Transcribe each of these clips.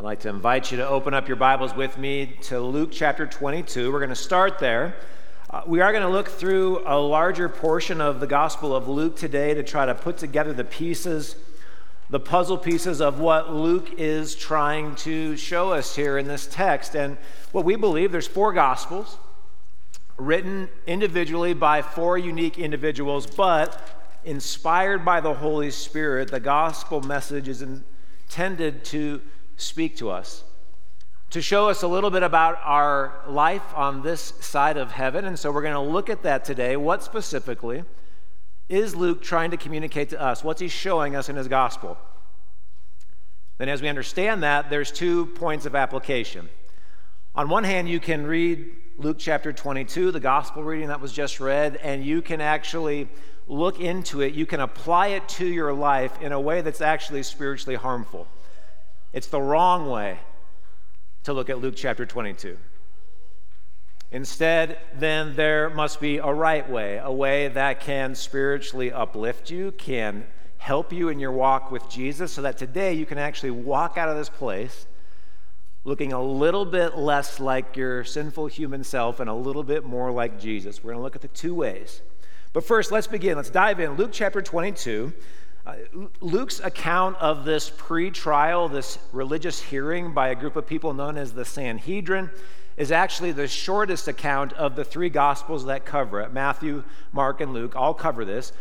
I'd like to invite you to open up your Bibles with me to Luke chapter 22. We're going to start there. Uh, we are going to look through a larger portion of the Gospel of Luke today to try to put together the pieces, the puzzle pieces of what Luke is trying to show us here in this text. And what we believe there's four Gospels written individually by four unique individuals, but inspired by the Holy Spirit. The gospel message is intended to speak to us, to show us a little bit about our life on this side of heaven. And so we're going to look at that today. What specifically is Luke trying to communicate to us? What's he showing us in his gospel? Then, as we understand that, there's two points of application. On one hand, you can read Luke chapter 22, the gospel reading that was just read, and you can actually look into it. You can apply it to your life in a way that's actually spiritually harmful. It's the wrong way to look at Luke chapter 22. Instead, then, there must be a right way, a way that can spiritually uplift you, can help you in your walk with Jesus, so that today you can actually walk out of this place looking a little bit less like your sinful human self and a little bit more like Jesus. We're going to look at the two ways. But first, let's begin. Let's dive in. Luke chapter 22. Uh, Luke's account of this pre trial, this religious hearing by a group of people known as the Sanhedrin, is actually the shortest account of the three Gospels that cover it. Matthew, Mark, and Luke all cover this.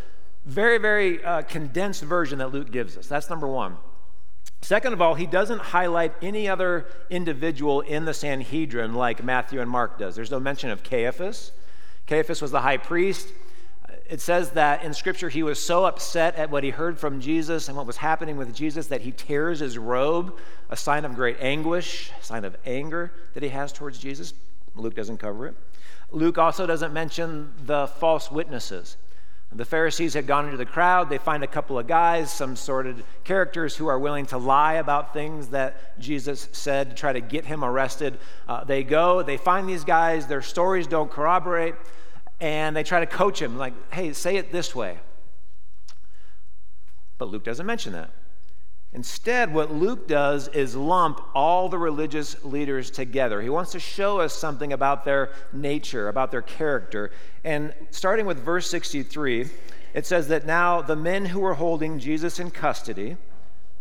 Very, very uh, condensed version that Luke gives us. That's number one. Second of all, he doesn't highlight any other individual in the Sanhedrin like Matthew and Mark does. There's no mention of Caiaphas. Caiaphas was the high priest it says that in Scripture he was so upset at what he heard from Jesus and what was happening with Jesus that he tears his robe, a sign of great anguish, a sign of anger that he has towards Jesus. Luke doesn't cover it. Luke also doesn't mention the false witnesses. The Pharisees had gone into the crowd. They find a couple of guys, some sordid characters who are willing to lie about things that Jesus said to try to get him arrested. Uh, they go, they find these guys, their stories don't corroborate and they try to coach him, like, hey, say it this way. But Luke doesn't mention that. Instead, what Luke does is lump all the religious leaders together. He wants to show us something about their nature, about their character. And starting with verse 63, it says that now the men who were holding Jesus in custody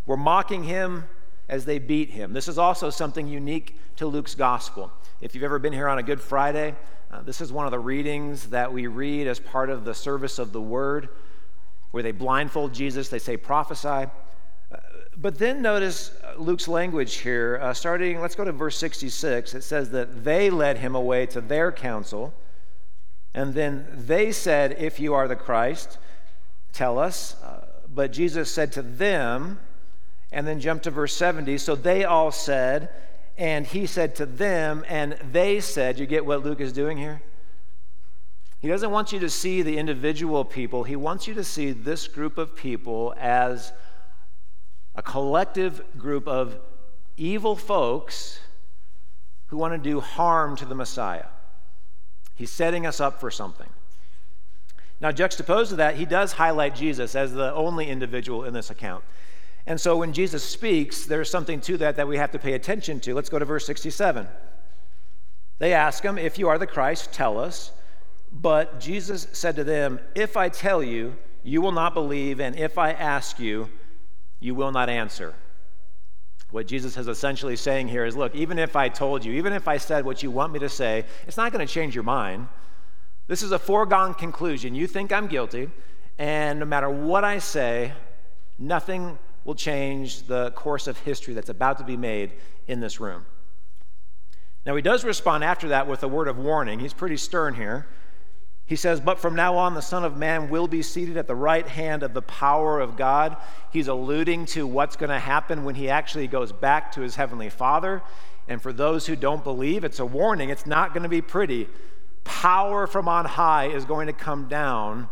were mocking him as they beat him. This is also something unique to Luke's gospel. If you've ever been here on a Good Friday, uh, this is one of the readings that we read as part of the service of the word, where they blindfold Jesus, they say, prophesy. Uh, but then notice uh, Luke's language here, uh, starting, let's go to verse 66. It says that they led him away to their council, and then they said, If you are the Christ, tell us. Uh, but Jesus said to them, and then jump to verse 70. So they all said, and he said to them, and they said, You get what Luke is doing here? He doesn't want you to see the individual people, he wants you to see this group of people as a collective group of evil folks who want to do harm to the Messiah. He's setting us up for something. Now, juxtaposed to that, he does highlight Jesus as the only individual in this account. And so when Jesus speaks, there's something to that that we have to pay attention to. Let's go to verse 67. They ask him, If you are the Christ, tell us. But Jesus said to them, If I tell you, you will not believe, and if I ask you, you will not answer. What Jesus is essentially saying here is look, even if I told you, even if I said what you want me to say, it's not going to change your mind. This is a foregone conclusion. You think I'm guilty, and no matter what I say, nothing will change the course of history that's about to be made in this room. Now, he does respond after that with a word of warning. He's pretty stern here. He says, But from now on, the Son of Man will be seated at the right hand of the power of God. He's alluding to what's going to happen when he actually goes back to his heavenly Father. And for those who don't believe, it's a warning. It's not going to be pretty. Power from on high is going to come down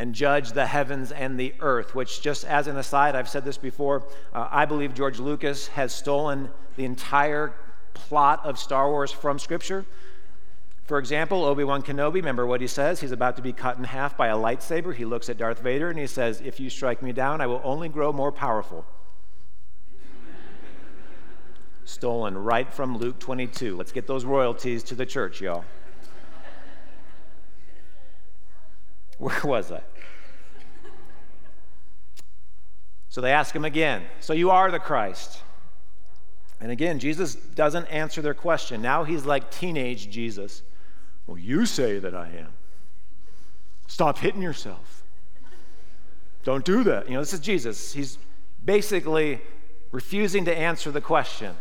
and judge the heavens and the earth, which, just as an aside, I've said this before, uh, I believe George Lucas has stolen the entire plot of Star Wars from Scripture. For example, Obi Wan Kenobi, remember what he says? He's about to be cut in half by a lightsaber. He looks at Darth Vader and he says, If you strike me down, I will only grow more powerful. stolen right from Luke 22. Let's get those royalties to the church, y'all. Where was I? So they ask him again, So you are the Christ? And again, Jesus doesn't answer their question. Now he's like teenage Jesus. Well, you say that I am. Stop hitting yourself. Don't do that. You know, this is Jesus. He's basically refusing to answer the question.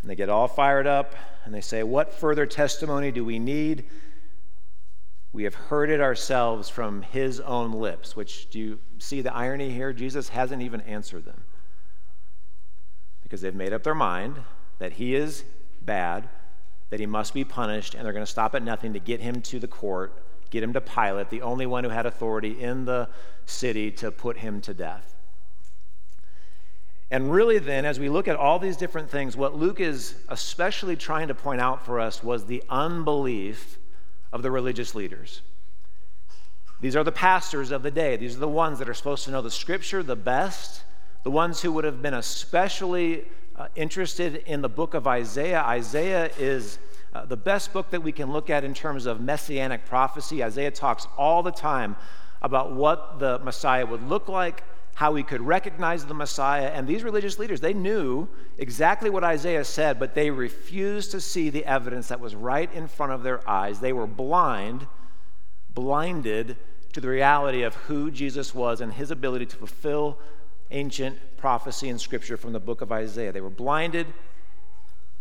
And they get all fired up and they say, What further testimony do we need? We have heard it ourselves from his own lips, which do you see the irony here? Jesus hasn't even answered them because they've made up their mind that he is bad, that he must be punished, and they're going to stop at nothing to get him to the court, get him to Pilate, the only one who had authority in the city to put him to death. And really, then, as we look at all these different things, what Luke is especially trying to point out for us was the unbelief of the religious leaders. These are the pastors of the day. These are the ones that are supposed to know the scripture the best, the ones who would have been especially uh, interested in the book of Isaiah. Isaiah is uh, the best book that we can look at in terms of messianic prophecy. Isaiah talks all the time about what the Messiah would look like, how we could recognize the Messiah. And these religious leaders, they knew exactly what Isaiah said, but they refused to see the evidence that was right in front of their eyes. They were blind, blinded to the reality of who Jesus was and his ability to fulfill ancient prophecy and scripture from the book of Isaiah. They were blinded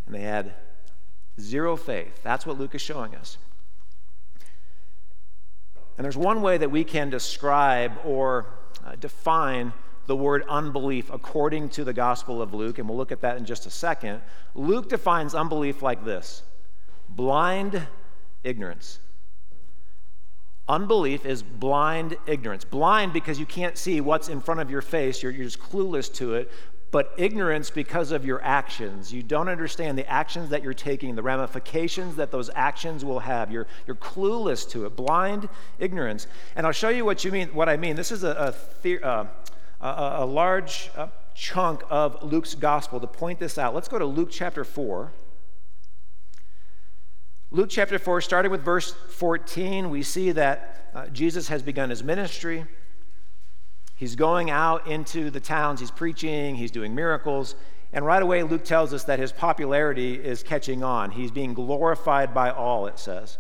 and they had zero faith. That's what Luke is showing us. And there's one way that we can describe or uh, define the word unbelief according to the Gospel of Luke, and we'll look at that in just a second. Luke defines unbelief like this blind ignorance. Unbelief is blind ignorance. Blind because you can't see what's in front of your face, you're, you're just clueless to it but ignorance because of your actions. You don't understand the actions that you're taking, the ramifications that those actions will have. You're, you're clueless to it, blind ignorance. And I'll show you what you mean. What I mean. This is a, a, uh, a, a large uh, chunk of Luke's gospel to point this out. Let's go to Luke chapter four. Luke chapter 4, starting with verse 14, we see that uh, Jesus has begun his ministry. He's going out into the towns, he's preaching, he's doing miracles. And right away, Luke tells us that his popularity is catching on. He's being glorified by all, it says.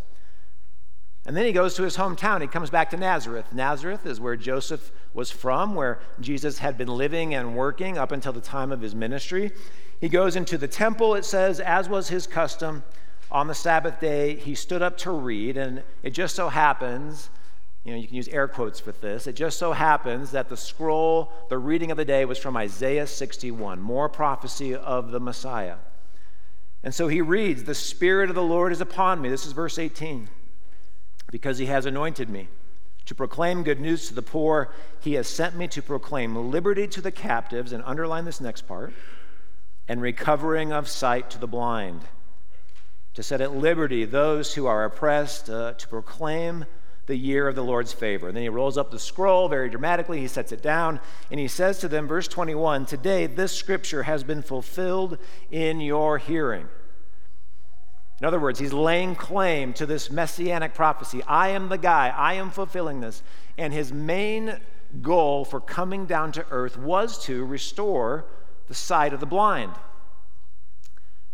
And then he goes to his hometown. He comes back to Nazareth. Nazareth is where Joseph was from, where Jesus had been living and working up until the time of his ministry. He goes into the temple, it says, as was his custom. On the Sabbath day, he stood up to read, and it just so happens you know, you can use air quotes with this. It just so happens that the scroll, the reading of the day, was from Isaiah 61, more prophecy of the Messiah. And so he reads, The Spirit of the Lord is upon me. This is verse 18. Because he has anointed me to proclaim good news to the poor. He has sent me to proclaim liberty to the captives, and underline this next part, and recovering of sight to the blind, to set at liberty those who are oppressed, uh, to proclaim the year of the Lord's favor. And then he rolls up the scroll very dramatically, he sets it down, and he says to them, verse 21 Today this scripture has been fulfilled in your hearing. In other words, he's laying claim to this messianic prophecy. I am the guy, I am fulfilling this. And his main goal for coming down to earth was to restore the sight of the blind.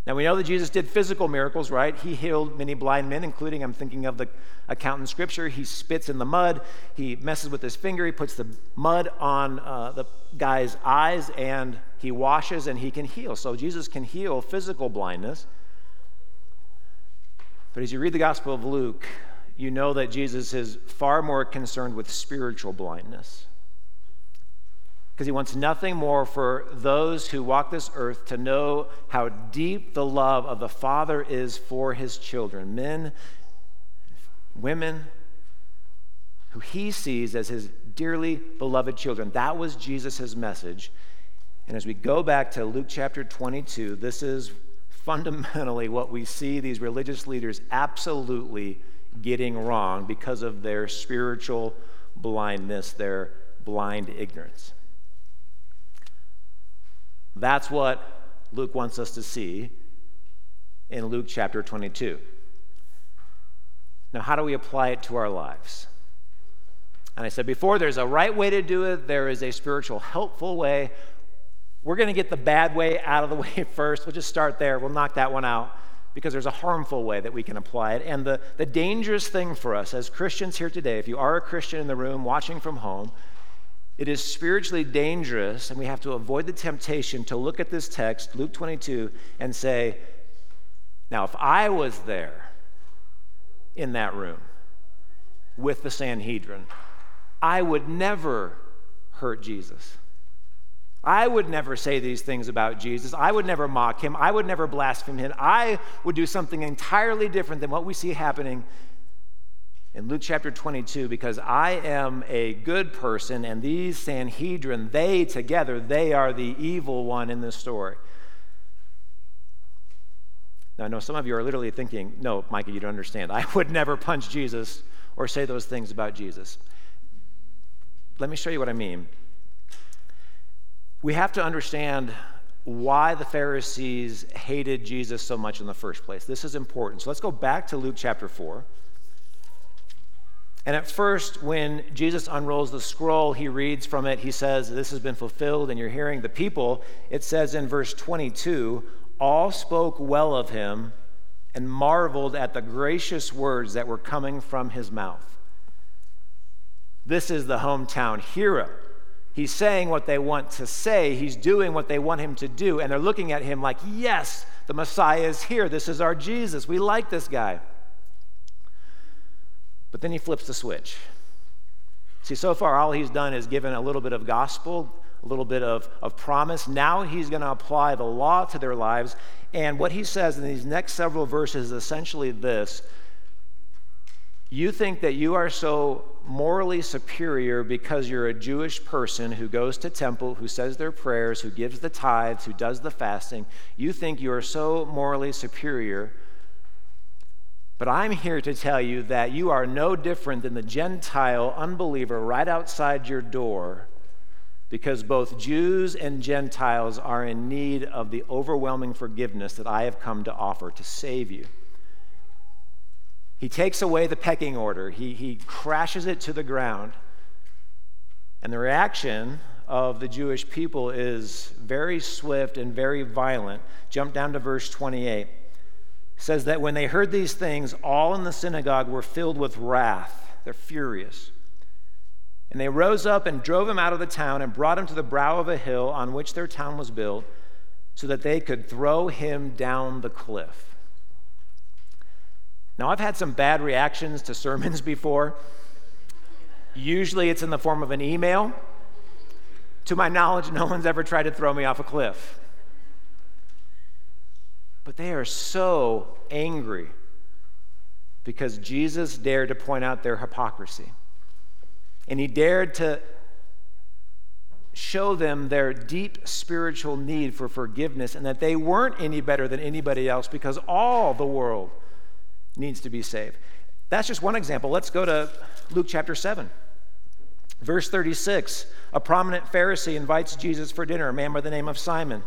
Now, we know that Jesus did physical miracles, right? He healed many blind men, including, I'm thinking of the account in Scripture. He spits in the mud, he messes with his finger, he puts the mud on uh, the guy's eyes, and he washes and he can heal. So, Jesus can heal physical blindness. But as you read the Gospel of Luke, you know that Jesus is far more concerned with spiritual blindness because he wants nothing more for those who walk this earth to know how deep the love of the Father is for his children, men, women, who he sees as his dearly beloved children. That was Jesus' message. And as we go back to Luke chapter 22, this is fundamentally what we see these religious leaders absolutely getting wrong because of their spiritual blindness, their blind ignorance. That's what Luke wants us to see in Luke chapter 22. Now, how do we apply it to our lives? And I said before, there's a right way to do it, there is a spiritual, helpful way. We're going to get the bad way out of the way first. We'll just start there. We'll knock that one out because there's a harmful way that we can apply it. And the, the dangerous thing for us as Christians here today, if you are a Christian in the room watching from home, it is spiritually dangerous, and we have to avoid the temptation to look at this text, Luke 22, and say, Now, if I was there in that room with the Sanhedrin, I would never hurt Jesus. I would never say these things about Jesus. I would never mock him. I would never blaspheme him. I would do something entirely different than what we see happening in Luke chapter 22 because I am a good person and these Sanhedrin, they together, they are the evil one in this story. Now, I know some of you are literally thinking, no, Micah, you don't understand. I would never punch Jesus or say those things about Jesus. Let me show you what I mean. We have to understand why the Pharisees hated Jesus so much in the first place. This is important. So let's go back to Luke chapter 4. And at first, when Jesus unrolls the scroll, he reads from it, he says, This has been fulfilled, and you're hearing the people. It says in verse 22 all spoke well of him and marveled at the gracious words that were coming from his mouth. This is the hometown hero. He's saying what they want to say, he's doing what they want him to do, and they're looking at him like, Yes, the Messiah is here. This is our Jesus. We like this guy. But then he flips the switch. See, so far, all he's done is given a little bit of gospel, a little bit of, of promise. Now he's going to apply the law to their lives. And what he says in these next several verses is essentially this You think that you are so morally superior because you're a Jewish person who goes to temple, who says their prayers, who gives the tithes, who does the fasting. You think you are so morally superior but I'm here to tell you that you are no different than the Gentile unbeliever right outside your door because both Jews and Gentiles are in need of the overwhelming forgiveness that I have come to offer to save you. He takes away the pecking order, he, he crashes it to the ground. And the reaction of the Jewish people is very swift and very violent. Jump down to verse 28 says that when they heard these things, all in the synagogue were filled with wrath. They're furious. And they rose up and drove him out of the town and brought him to the brow of a hill on which their town was built, so that they could throw him down the cliff. Now, I've had some bad reactions to sermons before. Usually it's in the form of an email. To my knowledge, no one's ever tried to throw me off a cliff. But they are so angry because Jesus dared to point out their hypocrisy. And he dared to show them their deep spiritual need for forgiveness and that they weren't any better than anybody else because all the world needs to be saved. That's just one example. Let's go to Luke chapter 7. Verse 36 A prominent Pharisee invites Jesus for dinner, a man by the name of Simon.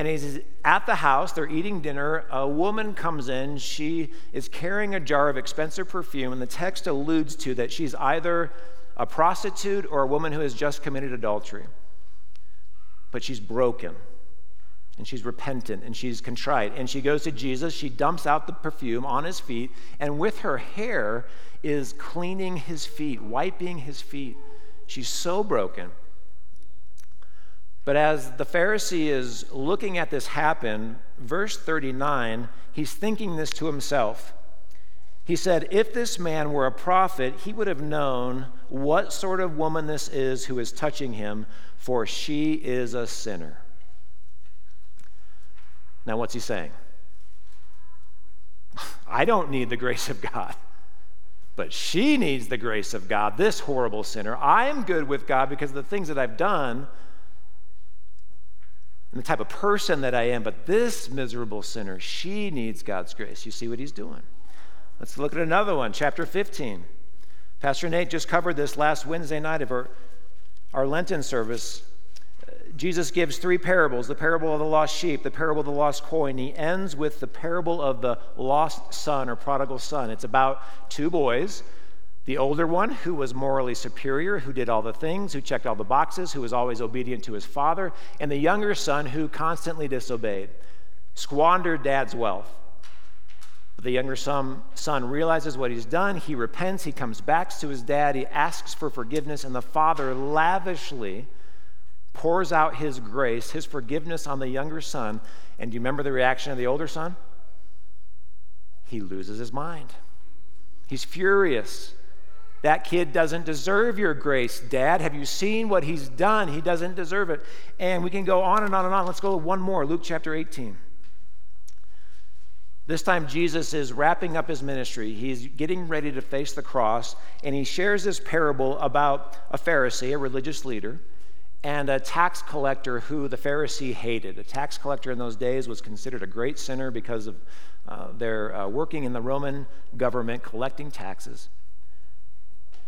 And he's at the house, they're eating dinner. A woman comes in. She is carrying a jar of expensive perfume, and the text alludes to that she's either a prostitute or a woman who has just committed adultery. But she's broken, and she's repentant, and she's contrite. And she goes to Jesus. She dumps out the perfume on his feet, and with her hair is cleaning his feet, wiping his feet. She's so broken. But as the Pharisee is looking at this happen, verse 39, he's thinking this to himself. He said, If this man were a prophet, he would have known what sort of woman this is who is touching him, for she is a sinner. Now, what's he saying? I don't need the grace of God, but she needs the grace of God, this horrible sinner. I am good with God because of the things that I've done and the type of person that I am, but this miserable sinner, she needs God's grace. You see what he's doing. Let's look at another one, chapter 15. Pastor Nate just covered this last Wednesday night of our, our Lenten service. Jesus gives three parables the parable of the lost sheep, the parable of the lost coin. He ends with the parable of the lost son or prodigal son. It's about two boys the older one, who was morally superior, who did all the things, who checked all the boxes, who was always obedient to his father, and the younger son, who constantly disobeyed, squandered dad's wealth. But The younger son, son realizes what he's done. He repents. He comes back to his dad. He asks for forgiveness, and the father lavishly pours out his grace, his forgiveness on the younger son. And do you remember the reaction of the older son? He loses his mind. He's furious. That kid doesn't deserve your grace, Dad. Have you seen what he's done? He doesn't deserve it. And we can go on and on and on. Let's go one more Luke chapter 18. This time, Jesus is wrapping up his ministry. He's getting ready to face the cross, and he shares this parable about a Pharisee, a religious leader, and a tax collector who the Pharisee hated. A tax collector in those days was considered a great sinner because of uh, their uh, working in the Roman government, collecting taxes.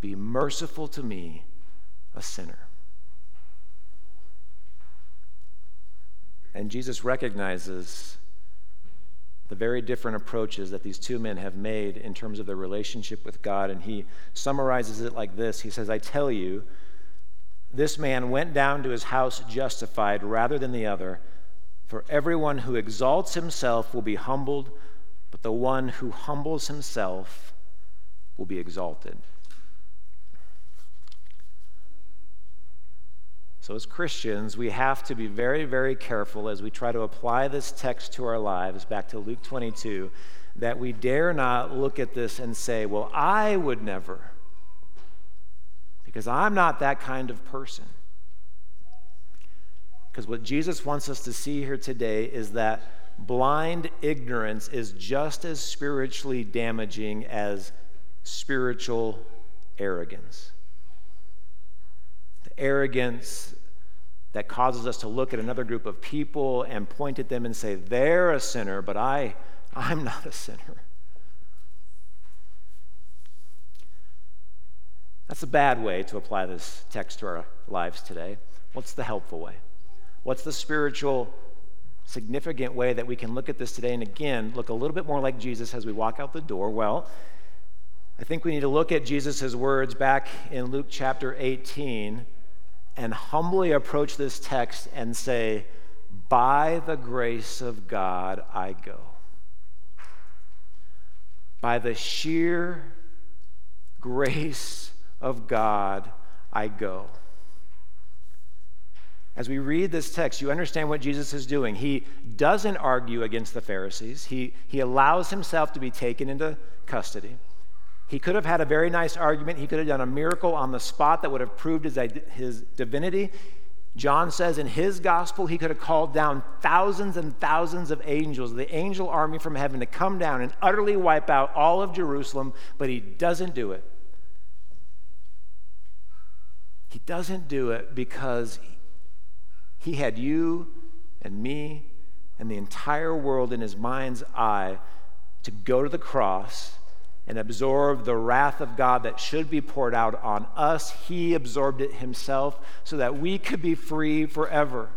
be merciful to me, a sinner. And Jesus recognizes the very different approaches that these two men have made in terms of their relationship with God. And he summarizes it like this He says, I tell you, this man went down to his house justified rather than the other. For everyone who exalts himself will be humbled, but the one who humbles himself will be exalted. So, as Christians, we have to be very, very careful as we try to apply this text to our lives, back to Luke 22, that we dare not look at this and say, Well, I would never, because I'm not that kind of person. Because what Jesus wants us to see here today is that blind ignorance is just as spiritually damaging as spiritual arrogance arrogance that causes us to look at another group of people and point at them and say, they're a sinner, but I, I'm not a sinner. That's a bad way to apply this text to our lives today. What's the helpful way? What's the spiritual, significant way that we can look at this today and again look a little bit more like Jesus as we walk out the door? Well, I think we need to look at Jesus' words back in Luke chapter 18 and humbly approach this text and say, By the grace of God, I go. By the sheer grace of God, I go. As we read this text, you understand what Jesus is doing. He doesn't argue against the Pharisees, he, he allows himself to be taken into custody. He could have had a very nice argument. He could have done a miracle on the spot that would have proved his, his divinity. John says in his gospel, he could have called down thousands and thousands of angels, the angel army from heaven, to come down and utterly wipe out all of Jerusalem, but he doesn't do it. He doesn't do it because he had you and me and the entire world in his mind's eye to go to the cross and absorb the wrath of God that should be poured out on us. He absorbed it himself so that we could be free forever.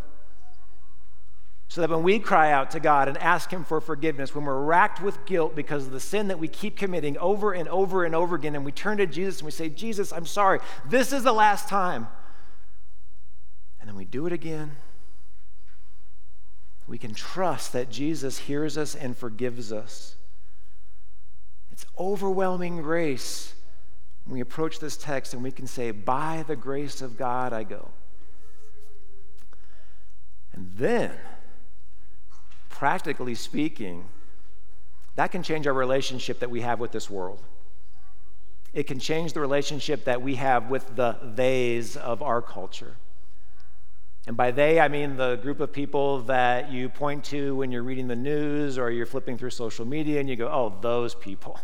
So that when we cry out to God and ask Him for forgiveness, when we're racked with guilt because of the sin that we keep committing over and over and over again, and we turn to Jesus and we say, Jesus, I'm sorry, this is the last time. And then we do it again. We can trust that Jesus hears us and forgives us. It's overwhelming grace. When we approach this text and we can say, By the grace of God, I go. And then, practically speaking, that can change our relationship that we have with this world. It can change the relationship that we have with the theys of our culture. And by they, I mean the group of people that you point to when you're reading the news or you're flipping through social media and you go, oh, those people.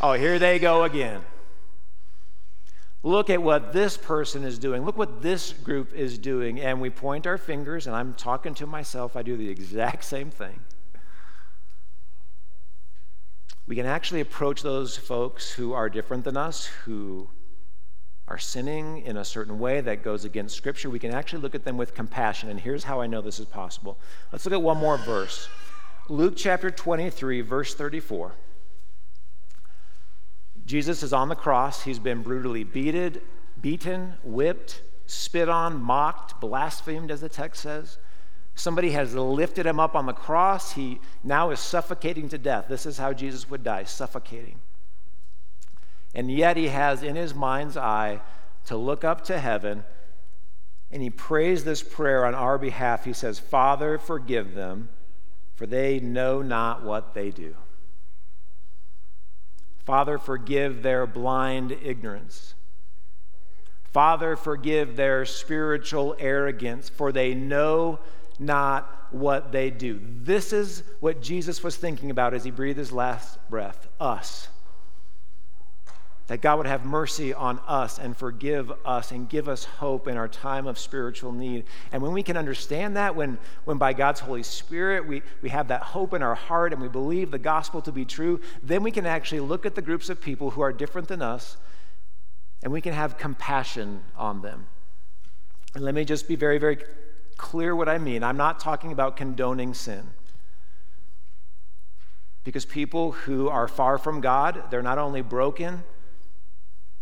Oh, here they go again. Look at what this person is doing. Look what this group is doing. And we point our fingers, and I'm talking to myself. I do the exact same thing. We can actually approach those folks who are different than us, who are sinning in a certain way that goes against Scripture, we can actually look at them with compassion. And here's how I know this is possible. Let's look at one more verse Luke chapter 23, verse 34. Jesus is on the cross. He's been brutally beaten, beaten, whipped, spit on, mocked, blasphemed, as the text says. Somebody has lifted him up on the cross. He now is suffocating to death. This is how Jesus would die, suffocating. And yet he has in his mind's eye to look up to heaven and he prays this prayer on our behalf. He says, Father, forgive them, for they know not what they do. Father, forgive their blind ignorance. Father, forgive their spiritual arrogance, for they know not what they do. This is what Jesus was thinking about as he breathed his last breath us that God would have mercy on us and forgive us and give us hope in our time of spiritual need. And when we can understand that, when, when by God's Holy Spirit we, we have that hope in our heart and we believe the gospel to be true, then we can actually look at the groups of people who are different than us and we can have compassion on them. And let me just be very, very clear what I mean. I'm not talking about condoning sin. Because people who are far from God, they're not only broken,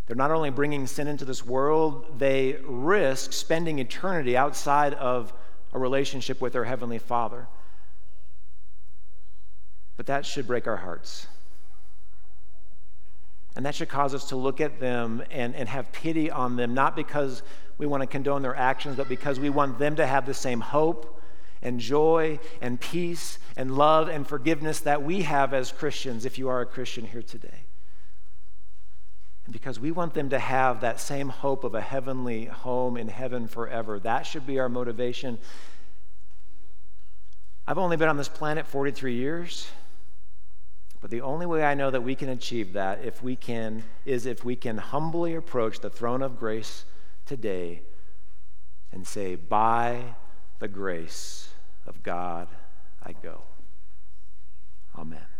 they're not only bringing sin into this world, they risk spending eternity outside of a relationship with their Heavenly Father. But that should break our hearts. And that should cause us to look at them and, and have pity on them, not because we want to condone their actions, but because we want them to have the same hope and joy and peace and love and forgiveness that we have as Christians, if you are a Christian here today because we want them to have that same hope of a heavenly home in heaven forever. That should be our motivation. I've only been on this planet 43 years, but the only way I know that we can achieve that if we can is if we can humbly approach the throne of grace today and say, "By the grace of God, I go." Amen.